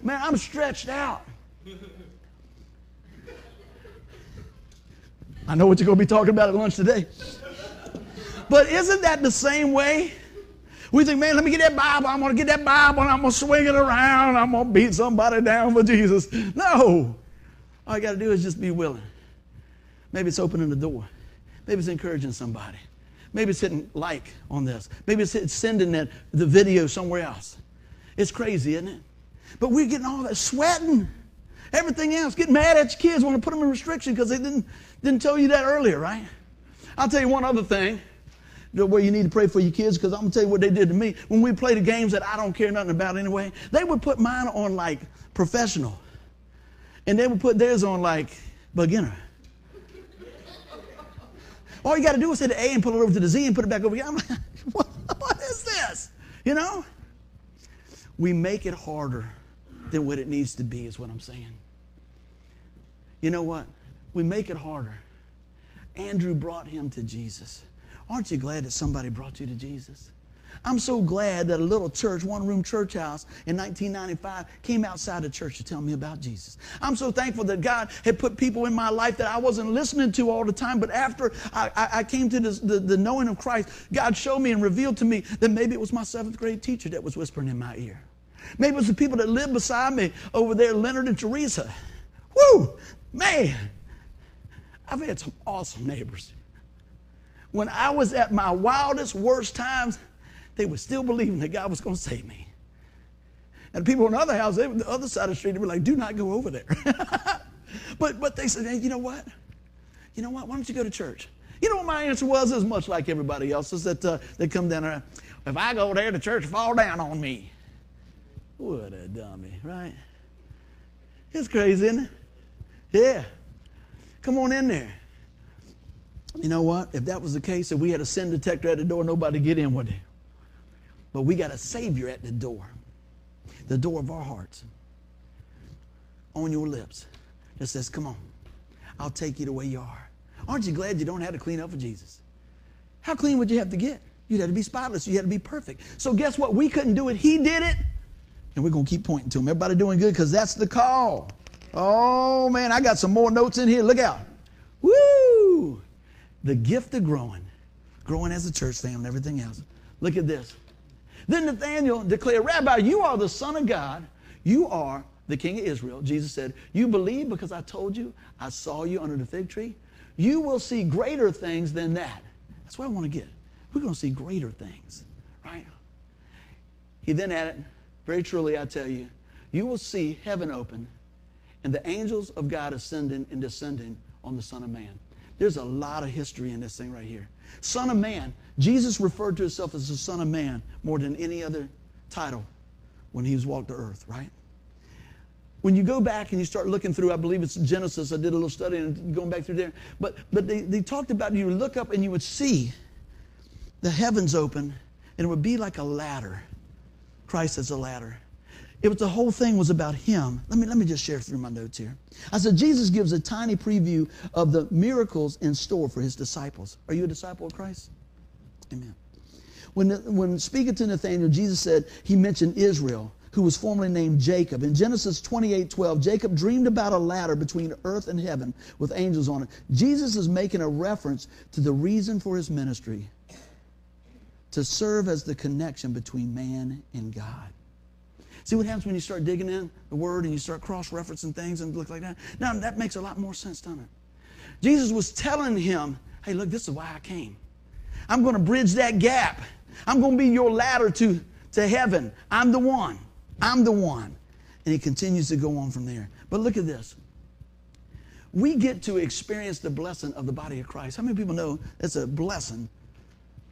Man, I'm stretched out. I know what you're to be talking about at lunch today. But isn't that the same way? We think, man, let me get that Bible. I'm to get that Bible and I'm to swing it around. I'm to beat somebody down for Jesus. No. All you got to do is just be willing. Maybe it's opening the door. Maybe it's encouraging somebody. Maybe it's hitting like on this. Maybe it's sending that, the video somewhere else. It's crazy, isn't it? But we're getting all that sweating, everything else, getting mad at your kids, want to put them in restriction because they didn't, didn't tell you that earlier, right? I'll tell you one other thing where you need to pray for your kids because I'm going to tell you what they did to me. When we played the games that I don't care nothing about anyway, they would put mine on like professional and they would put theirs on like beginner. All you got to do is hit the A and pull it over to the Z and put it back over here. I'm like, what, what is this? You know? We make it harder than what it needs to be, is what I'm saying. You know what? We make it harder. Andrew brought him to Jesus. Aren't you glad that somebody brought you to Jesus? I'm so glad that a little church, one room church house in 1995 came outside the church to tell me about Jesus. I'm so thankful that God had put people in my life that I wasn't listening to all the time, but after I, I, I came to this, the, the knowing of Christ, God showed me and revealed to me that maybe it was my seventh grade teacher that was whispering in my ear. Maybe it was the people that lived beside me over there, Leonard and Teresa. Woo! Man, I've had some awesome neighbors. When I was at my wildest, worst times, they were still believing that God was going to save me. And people in the other house, they, the other side of the street, they were like, do not go over there. but, but they said, hey, you know what? You know what? Why don't you go to church? You know what my answer was? As much like everybody else's that uh, they come down there. If I go there, the church fall down on me. What a dummy, right? It's crazy, isn't it? Yeah. Come on in there. You know what? If that was the case, if we had a sin detector at the door, nobody get in with it. But we got a Savior at the door, the door of our hearts, on your lips. That says, Come on, I'll take you the way you are. Aren't you glad you don't have to clean up for Jesus? How clean would you have to get? You'd have to be spotless. You had to be perfect. So guess what? We couldn't do it. He did it. And we're going to keep pointing to him. Everybody doing good because that's the call. Oh, man, I got some more notes in here. Look out. Woo! The gift of growing. Growing as a church family and everything else. Look at this. Then Nathanael declared, Rabbi, you are the Son of God. You are the King of Israel. Jesus said, You believe because I told you, I saw you under the fig tree. You will see greater things than that. That's what I want to get. We're going to see greater things, right? He then added, Very truly, I tell you, you will see heaven open and the angels of God ascending and descending on the Son of Man. There's a lot of history in this thing right here. Son of Man. Jesus referred to himself as the Son of Man more than any other title when he was walked to earth, right? When you go back and you start looking through, I believe it's Genesis, I did a little study and going back through there, but, but they, they talked about you look up and you would see the heavens open and it would be like a ladder. Christ as a ladder. It was the whole thing was about him. Let me let me just share through my notes here. I said Jesus gives a tiny preview of the miracles in store for his disciples. Are you a disciple of Christ? Amen. When, when speaking to Nathanael, Jesus said he mentioned Israel, who was formerly named Jacob. In Genesis 28 12, Jacob dreamed about a ladder between earth and heaven with angels on it. Jesus is making a reference to the reason for his ministry to serve as the connection between man and God. See what happens when you start digging in the word and you start cross referencing things and look like that? Now, that makes a lot more sense, doesn't it? Jesus was telling him, hey, look, this is why I came. I'm going to bridge that gap. I'm going to be your ladder to, to heaven. I'm the one. I'm the one. And he continues to go on from there. But look at this. We get to experience the blessing of the body of Christ. How many people know it's a blessing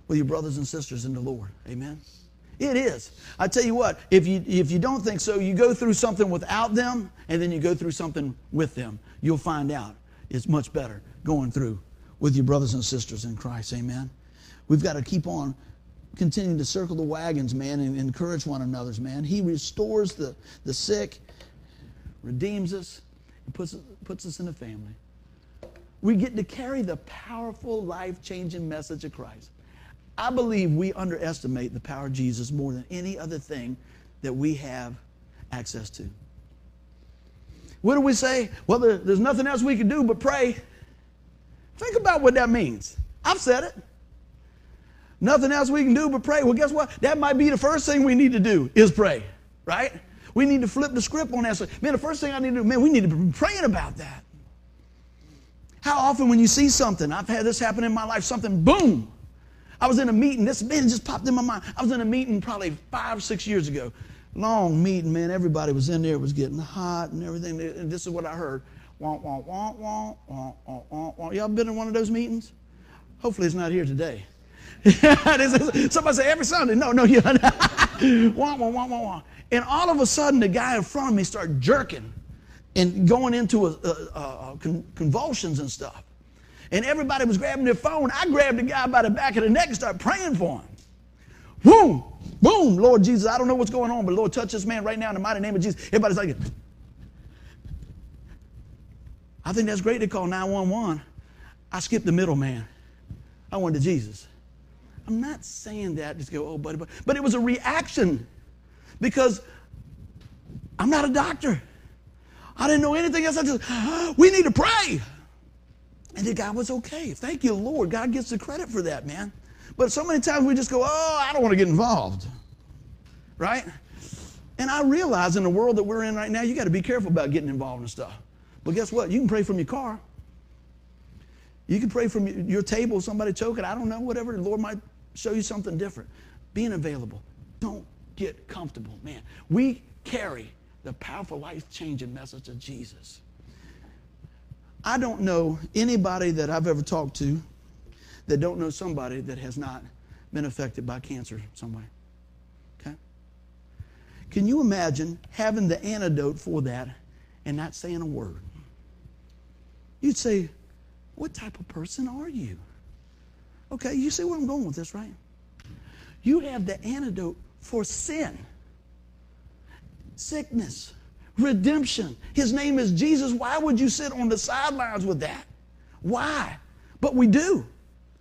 with your brothers and sisters in the Lord? Amen. It is. I tell you what, if you, if you don't think so, you go through something without them and then you go through something with them. You'll find out it's much better going through with your brothers and sisters in Christ. Amen. We've got to keep on continuing to circle the wagons, man, and encourage one another's, man. He restores the, the sick, redeems us, and puts, puts us in a family. We get to carry the powerful, life changing message of Christ. I believe we underestimate the power of Jesus more than any other thing that we have access to. What do we say? Well, there's nothing else we can do but pray. Think about what that means. I've said it. Nothing else we can do but pray. Well, guess what? That might be the first thing we need to do is pray, right? We need to flip the script on that. So, man, the first thing I need to do, man, we need to be praying about that. How often when you see something, I've had this happen in my life, something, boom, I was in a meeting. This man just popped in my mind. I was in a meeting probably five, or six years ago. Long meeting, man. Everybody was in there. It was getting hot and everything. And this is what I heard. Wah, wah, wah, wah, wah, wah, wah. Y'all been in one of those meetings? Hopefully it's not here today. Somebody say every Sunday. No, no, you. wah, wah, wah, wah, wah. And all of a sudden, the guy in front of me started jerking and going into a, a, a, convulsions and stuff and everybody was grabbing their phone. I grabbed the guy by the back of the neck and started praying for him. Boom, boom, Lord Jesus, I don't know what's going on, but Lord, touch this man right now in the mighty name of Jesus. Everybody's like, I think that's great to call 911. I skipped the middleman. I went to Jesus. I'm not saying that just go, oh, buddy, but, but it was a reaction because I'm not a doctor. I didn't know anything else. I just, we need to pray. And the guy was okay. Thank you, Lord. God gets the credit for that, man. But so many times we just go, oh, I don't want to get involved. Right? And I realize in the world that we're in right now, you got to be careful about getting involved in stuff. But guess what? You can pray from your car. You can pray from your table, somebody choking. I don't know, whatever. The Lord might show you something different. Being available. Don't get comfortable, man. We carry the powerful, life changing message of Jesus. I don't know anybody that I've ever talked to that don't know somebody that has not been affected by cancer some way. Okay? Can you imagine having the antidote for that and not saying a word? You'd say, What type of person are you? Okay, you see where I'm going with this, right? You have the antidote for sin, sickness, redemption. His name is Jesus. Why would you sit on the sidelines with that? Why? But we do.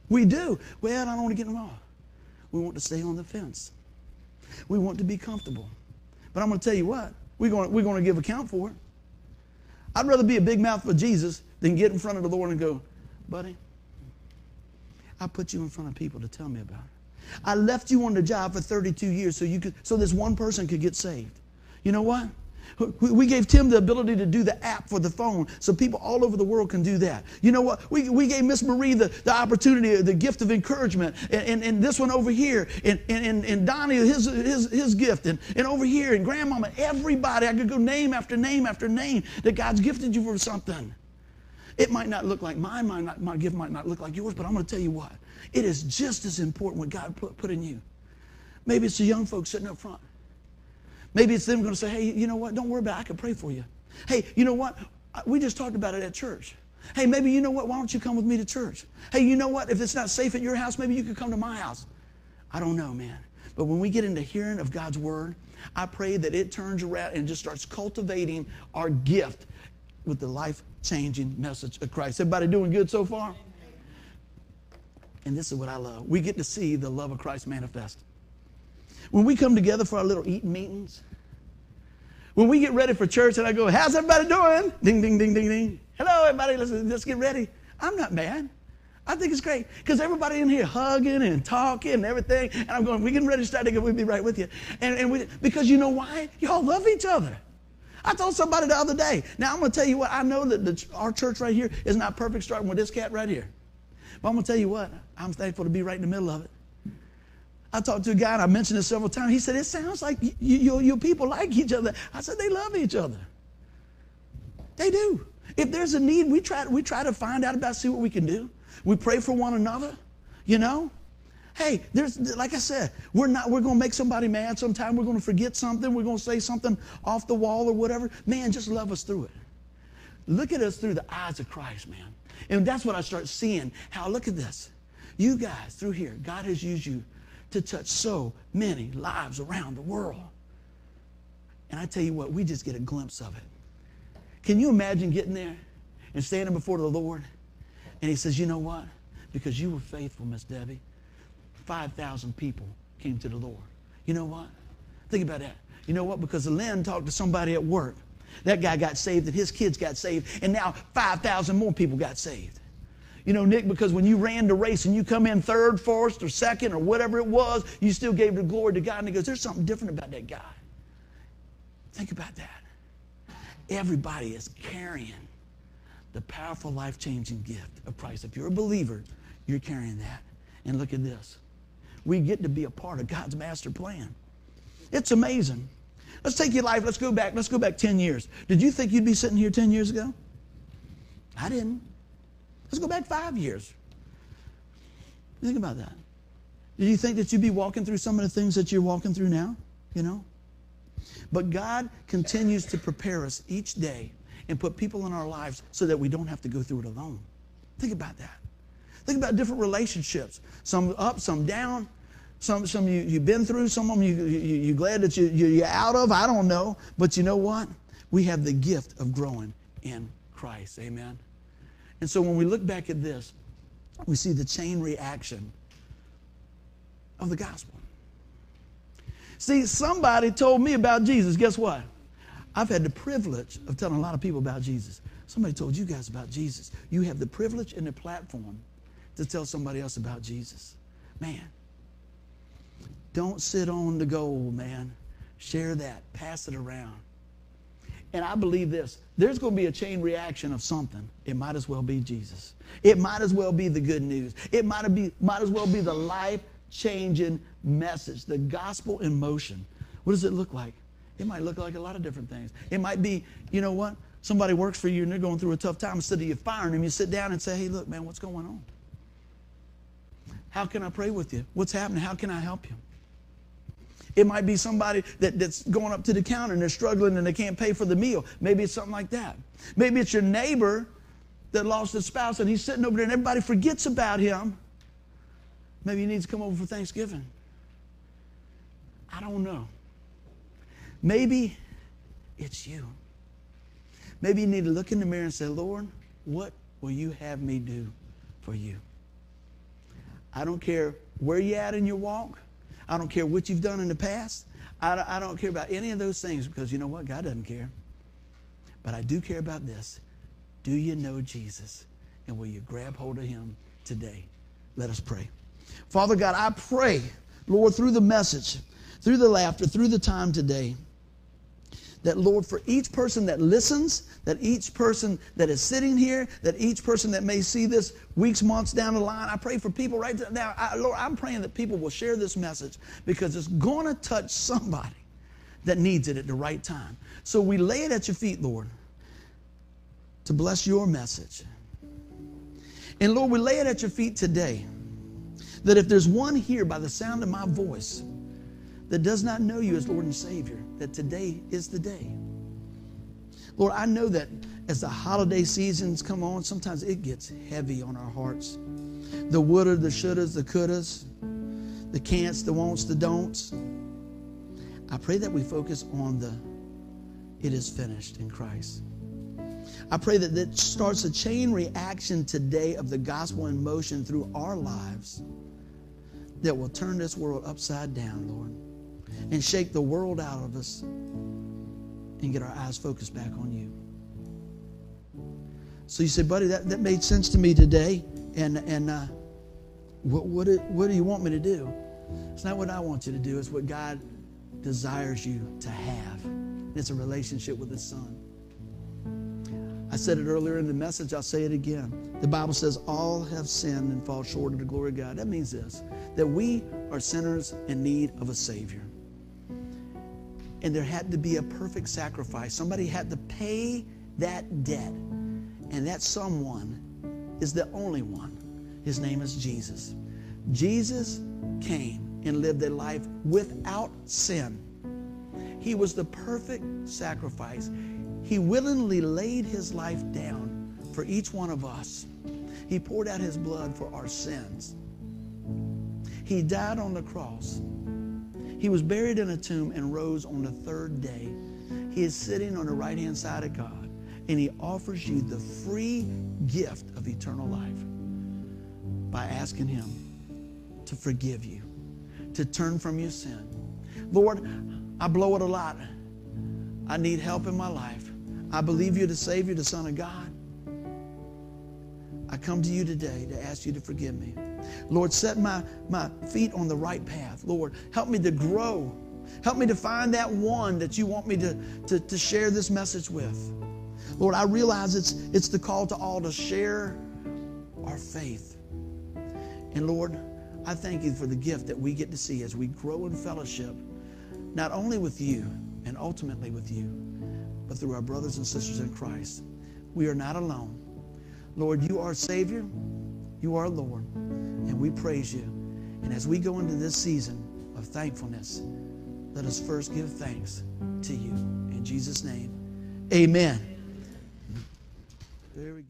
We do. Well, I don't want to get involved. We want to stay on the fence. We want to be comfortable. But I'm going to tell you what, we're going, to, we're going to give account for it. I'd rather be a big mouth for Jesus than get in front of the Lord and go, buddy, I put you in front of people to tell me about it. I left you on the job for 32 years so you could so this one person could get saved. You know what? We gave Tim the ability to do the app for the phone so people all over the world can do that. You know what? We, we gave Miss Marie the, the opportunity, the gift of encouragement, and, and, and this one over here, and, and, and Donnie, his, his, his gift, and, and over here, and Grandmama, everybody. I could go name after name after name that God's gifted you for something. It might not look like might not, my gift might not look like yours, but I'm going to tell you what. It is just as important what God put, put in you. Maybe it's the young folks sitting up front. Maybe it's them going to say, hey, you know what? Don't worry about it. I can pray for you. Hey, you know what? We just talked about it at church. Hey, maybe you know what? Why don't you come with me to church? Hey, you know what? If it's not safe at your house, maybe you could come to my house. I don't know, man. But when we get into hearing of God's word, I pray that it turns around and just starts cultivating our gift with the life changing message of Christ. Everybody doing good so far? And this is what I love. We get to see the love of Christ manifest. When we come together for our little eating meetings, when we get ready for church and I go, How's everybody doing? Ding, ding, ding, ding, ding. Hello, everybody, let's, let's get ready. I'm not mad. I think it's great because everybody in here hugging and talking and everything. And I'm going, we getting ready to start again. We'll be right with you. And, and we, because you know why? Y'all love each other. I told somebody the other day. Now I'm going to tell you what. I know that the, our church right here is not perfect, starting with this cat right here. But I'm going to tell you what. I'm thankful to be right in the middle of it. I talked to a guy and I mentioned this several times. He said, It sounds like you, you, you people like each other. I said, They love each other. They do. If there's a need, we try, we try to find out about, see what we can do. We pray for one another, you know? Hey, there's like I said, we're not we're gonna make somebody mad sometime, we're gonna forget something, we're gonna say something off the wall or whatever. Man, just love us through it. Look at us through the eyes of Christ, man. And that's what I start seeing. How look at this. You guys through here, God has used you to touch so many lives around the world. And I tell you what, we just get a glimpse of it. Can you imagine getting there and standing before the Lord? And He says, You know what? Because you were faithful, Miss Debbie, 5,000 people came to the Lord. You know what? Think about that. You know what? Because Lynn talked to somebody at work. That guy got saved and his kids got saved, and now 5,000 more people got saved. You know, Nick, because when you ran the race and you come in third, fourth, or second, or whatever it was, you still gave the glory to God. And he goes, There's something different about that guy. Think about that. Everybody is carrying the powerful, life changing gift of Christ. If you're a believer, you're carrying that. And look at this. We get to be a part of God's master plan. It's amazing. Let's take your life. Let's go back. Let's go back 10 years. Did you think you'd be sitting here 10 years ago? I didn't. Let's go back five years. Think about that. Did you think that you'd be walking through some of the things that you're walking through now? You know? But God continues to prepare us each day and put people in our lives so that we don't have to go through it alone. Think about that. Think about different relationships. Some up, some down. Some, some you, you've been through, some of them you, you, you're glad that you, you're out of. I don't know. But you know what? We have the gift of growing in Christ. Amen. And so when we look back at this, we see the chain reaction of the gospel. See, somebody told me about Jesus. Guess what? I've had the privilege of telling a lot of people about Jesus. Somebody told you guys about Jesus. You have the privilege and the platform to tell somebody else about Jesus. Man, don't sit on the gold, man. Share that, pass it around. And I believe this there's going to be a chain reaction of something. It might as well be Jesus. It might as well be the good news. It might, be, might as well be the life changing message, the gospel in motion. What does it look like? It might look like a lot of different things. It might be, you know what? Somebody works for you and they're going through a tough time. Instead of you firing them, you sit down and say, hey, look, man, what's going on? How can I pray with you? What's happening? How can I help you? It might be somebody that, that's going up to the counter and they're struggling and they can't pay for the meal. Maybe it's something like that. Maybe it's your neighbor that lost his spouse and he's sitting over there and everybody forgets about him. Maybe he needs to come over for Thanksgiving. I don't know. Maybe it's you. Maybe you need to look in the mirror and say, Lord, what will you have me do for you? I don't care where you're at in your walk. I don't care what you've done in the past. I, I don't care about any of those things because you know what? God doesn't care. But I do care about this. Do you know Jesus? And will you grab hold of him today? Let us pray. Father God, I pray, Lord, through the message, through the laughter, through the time today, that, Lord, for each person that listens, that each person that is sitting here, that each person that may see this weeks, months down the line, I pray for people right now. I, Lord, I'm praying that people will share this message because it's going to touch somebody that needs it at the right time. So we lay it at your feet, Lord, to bless your message. And Lord, we lay it at your feet today that if there's one here by the sound of my voice, that does not know you as Lord and Savior, that today is the day. Lord, I know that as the holiday seasons come on, sometimes it gets heavy on our hearts. The woulda, the shouldas, the couldas, the can'ts, the won'ts, the don'ts. I pray that we focus on the it is finished in Christ. I pray that that starts a chain reaction today of the gospel in motion through our lives that will turn this world upside down, Lord and shake the world out of us and get our eyes focused back on you. So you said, buddy, that, that made sense to me today. And, and uh, what, what, what do you want me to do? It's not what I want you to do, it's what God desires you to have. It's a relationship with His Son. I said it earlier in the message, I'll say it again. The Bible says, All have sinned and fall short of the glory of God. That means this that we are sinners in need of a Savior and there had to be a perfect sacrifice. Somebody had to pay that debt. And that someone is the only one. His name is Jesus. Jesus came and lived a life without sin. He was the perfect sacrifice. He willingly laid his life down for each one of us. He poured out his blood for our sins. He died on the cross he was buried in a tomb and rose on the third day. He is sitting on the right hand side of God, and He offers you the free gift of eternal life by asking Him to forgive you, to turn from your sin. Lord, I blow it a lot. I need help in my life. I believe you're the Savior, the Son of God. I come to you today to ask you to forgive me. Lord, set my, my feet on the right path. Lord, help me to grow. Help me to find that one that you want me to, to, to share this message with. Lord, I realize it's, it's the call to all to share our faith. And Lord, I thank you for the gift that we get to see as we grow in fellowship, not only with you and ultimately with you, but through our brothers and sisters in Christ. We are not alone. Lord, you are Savior, you are Lord and we praise you. And as we go into this season of thankfulness, let us first give thanks to you. In Jesus' name, amen.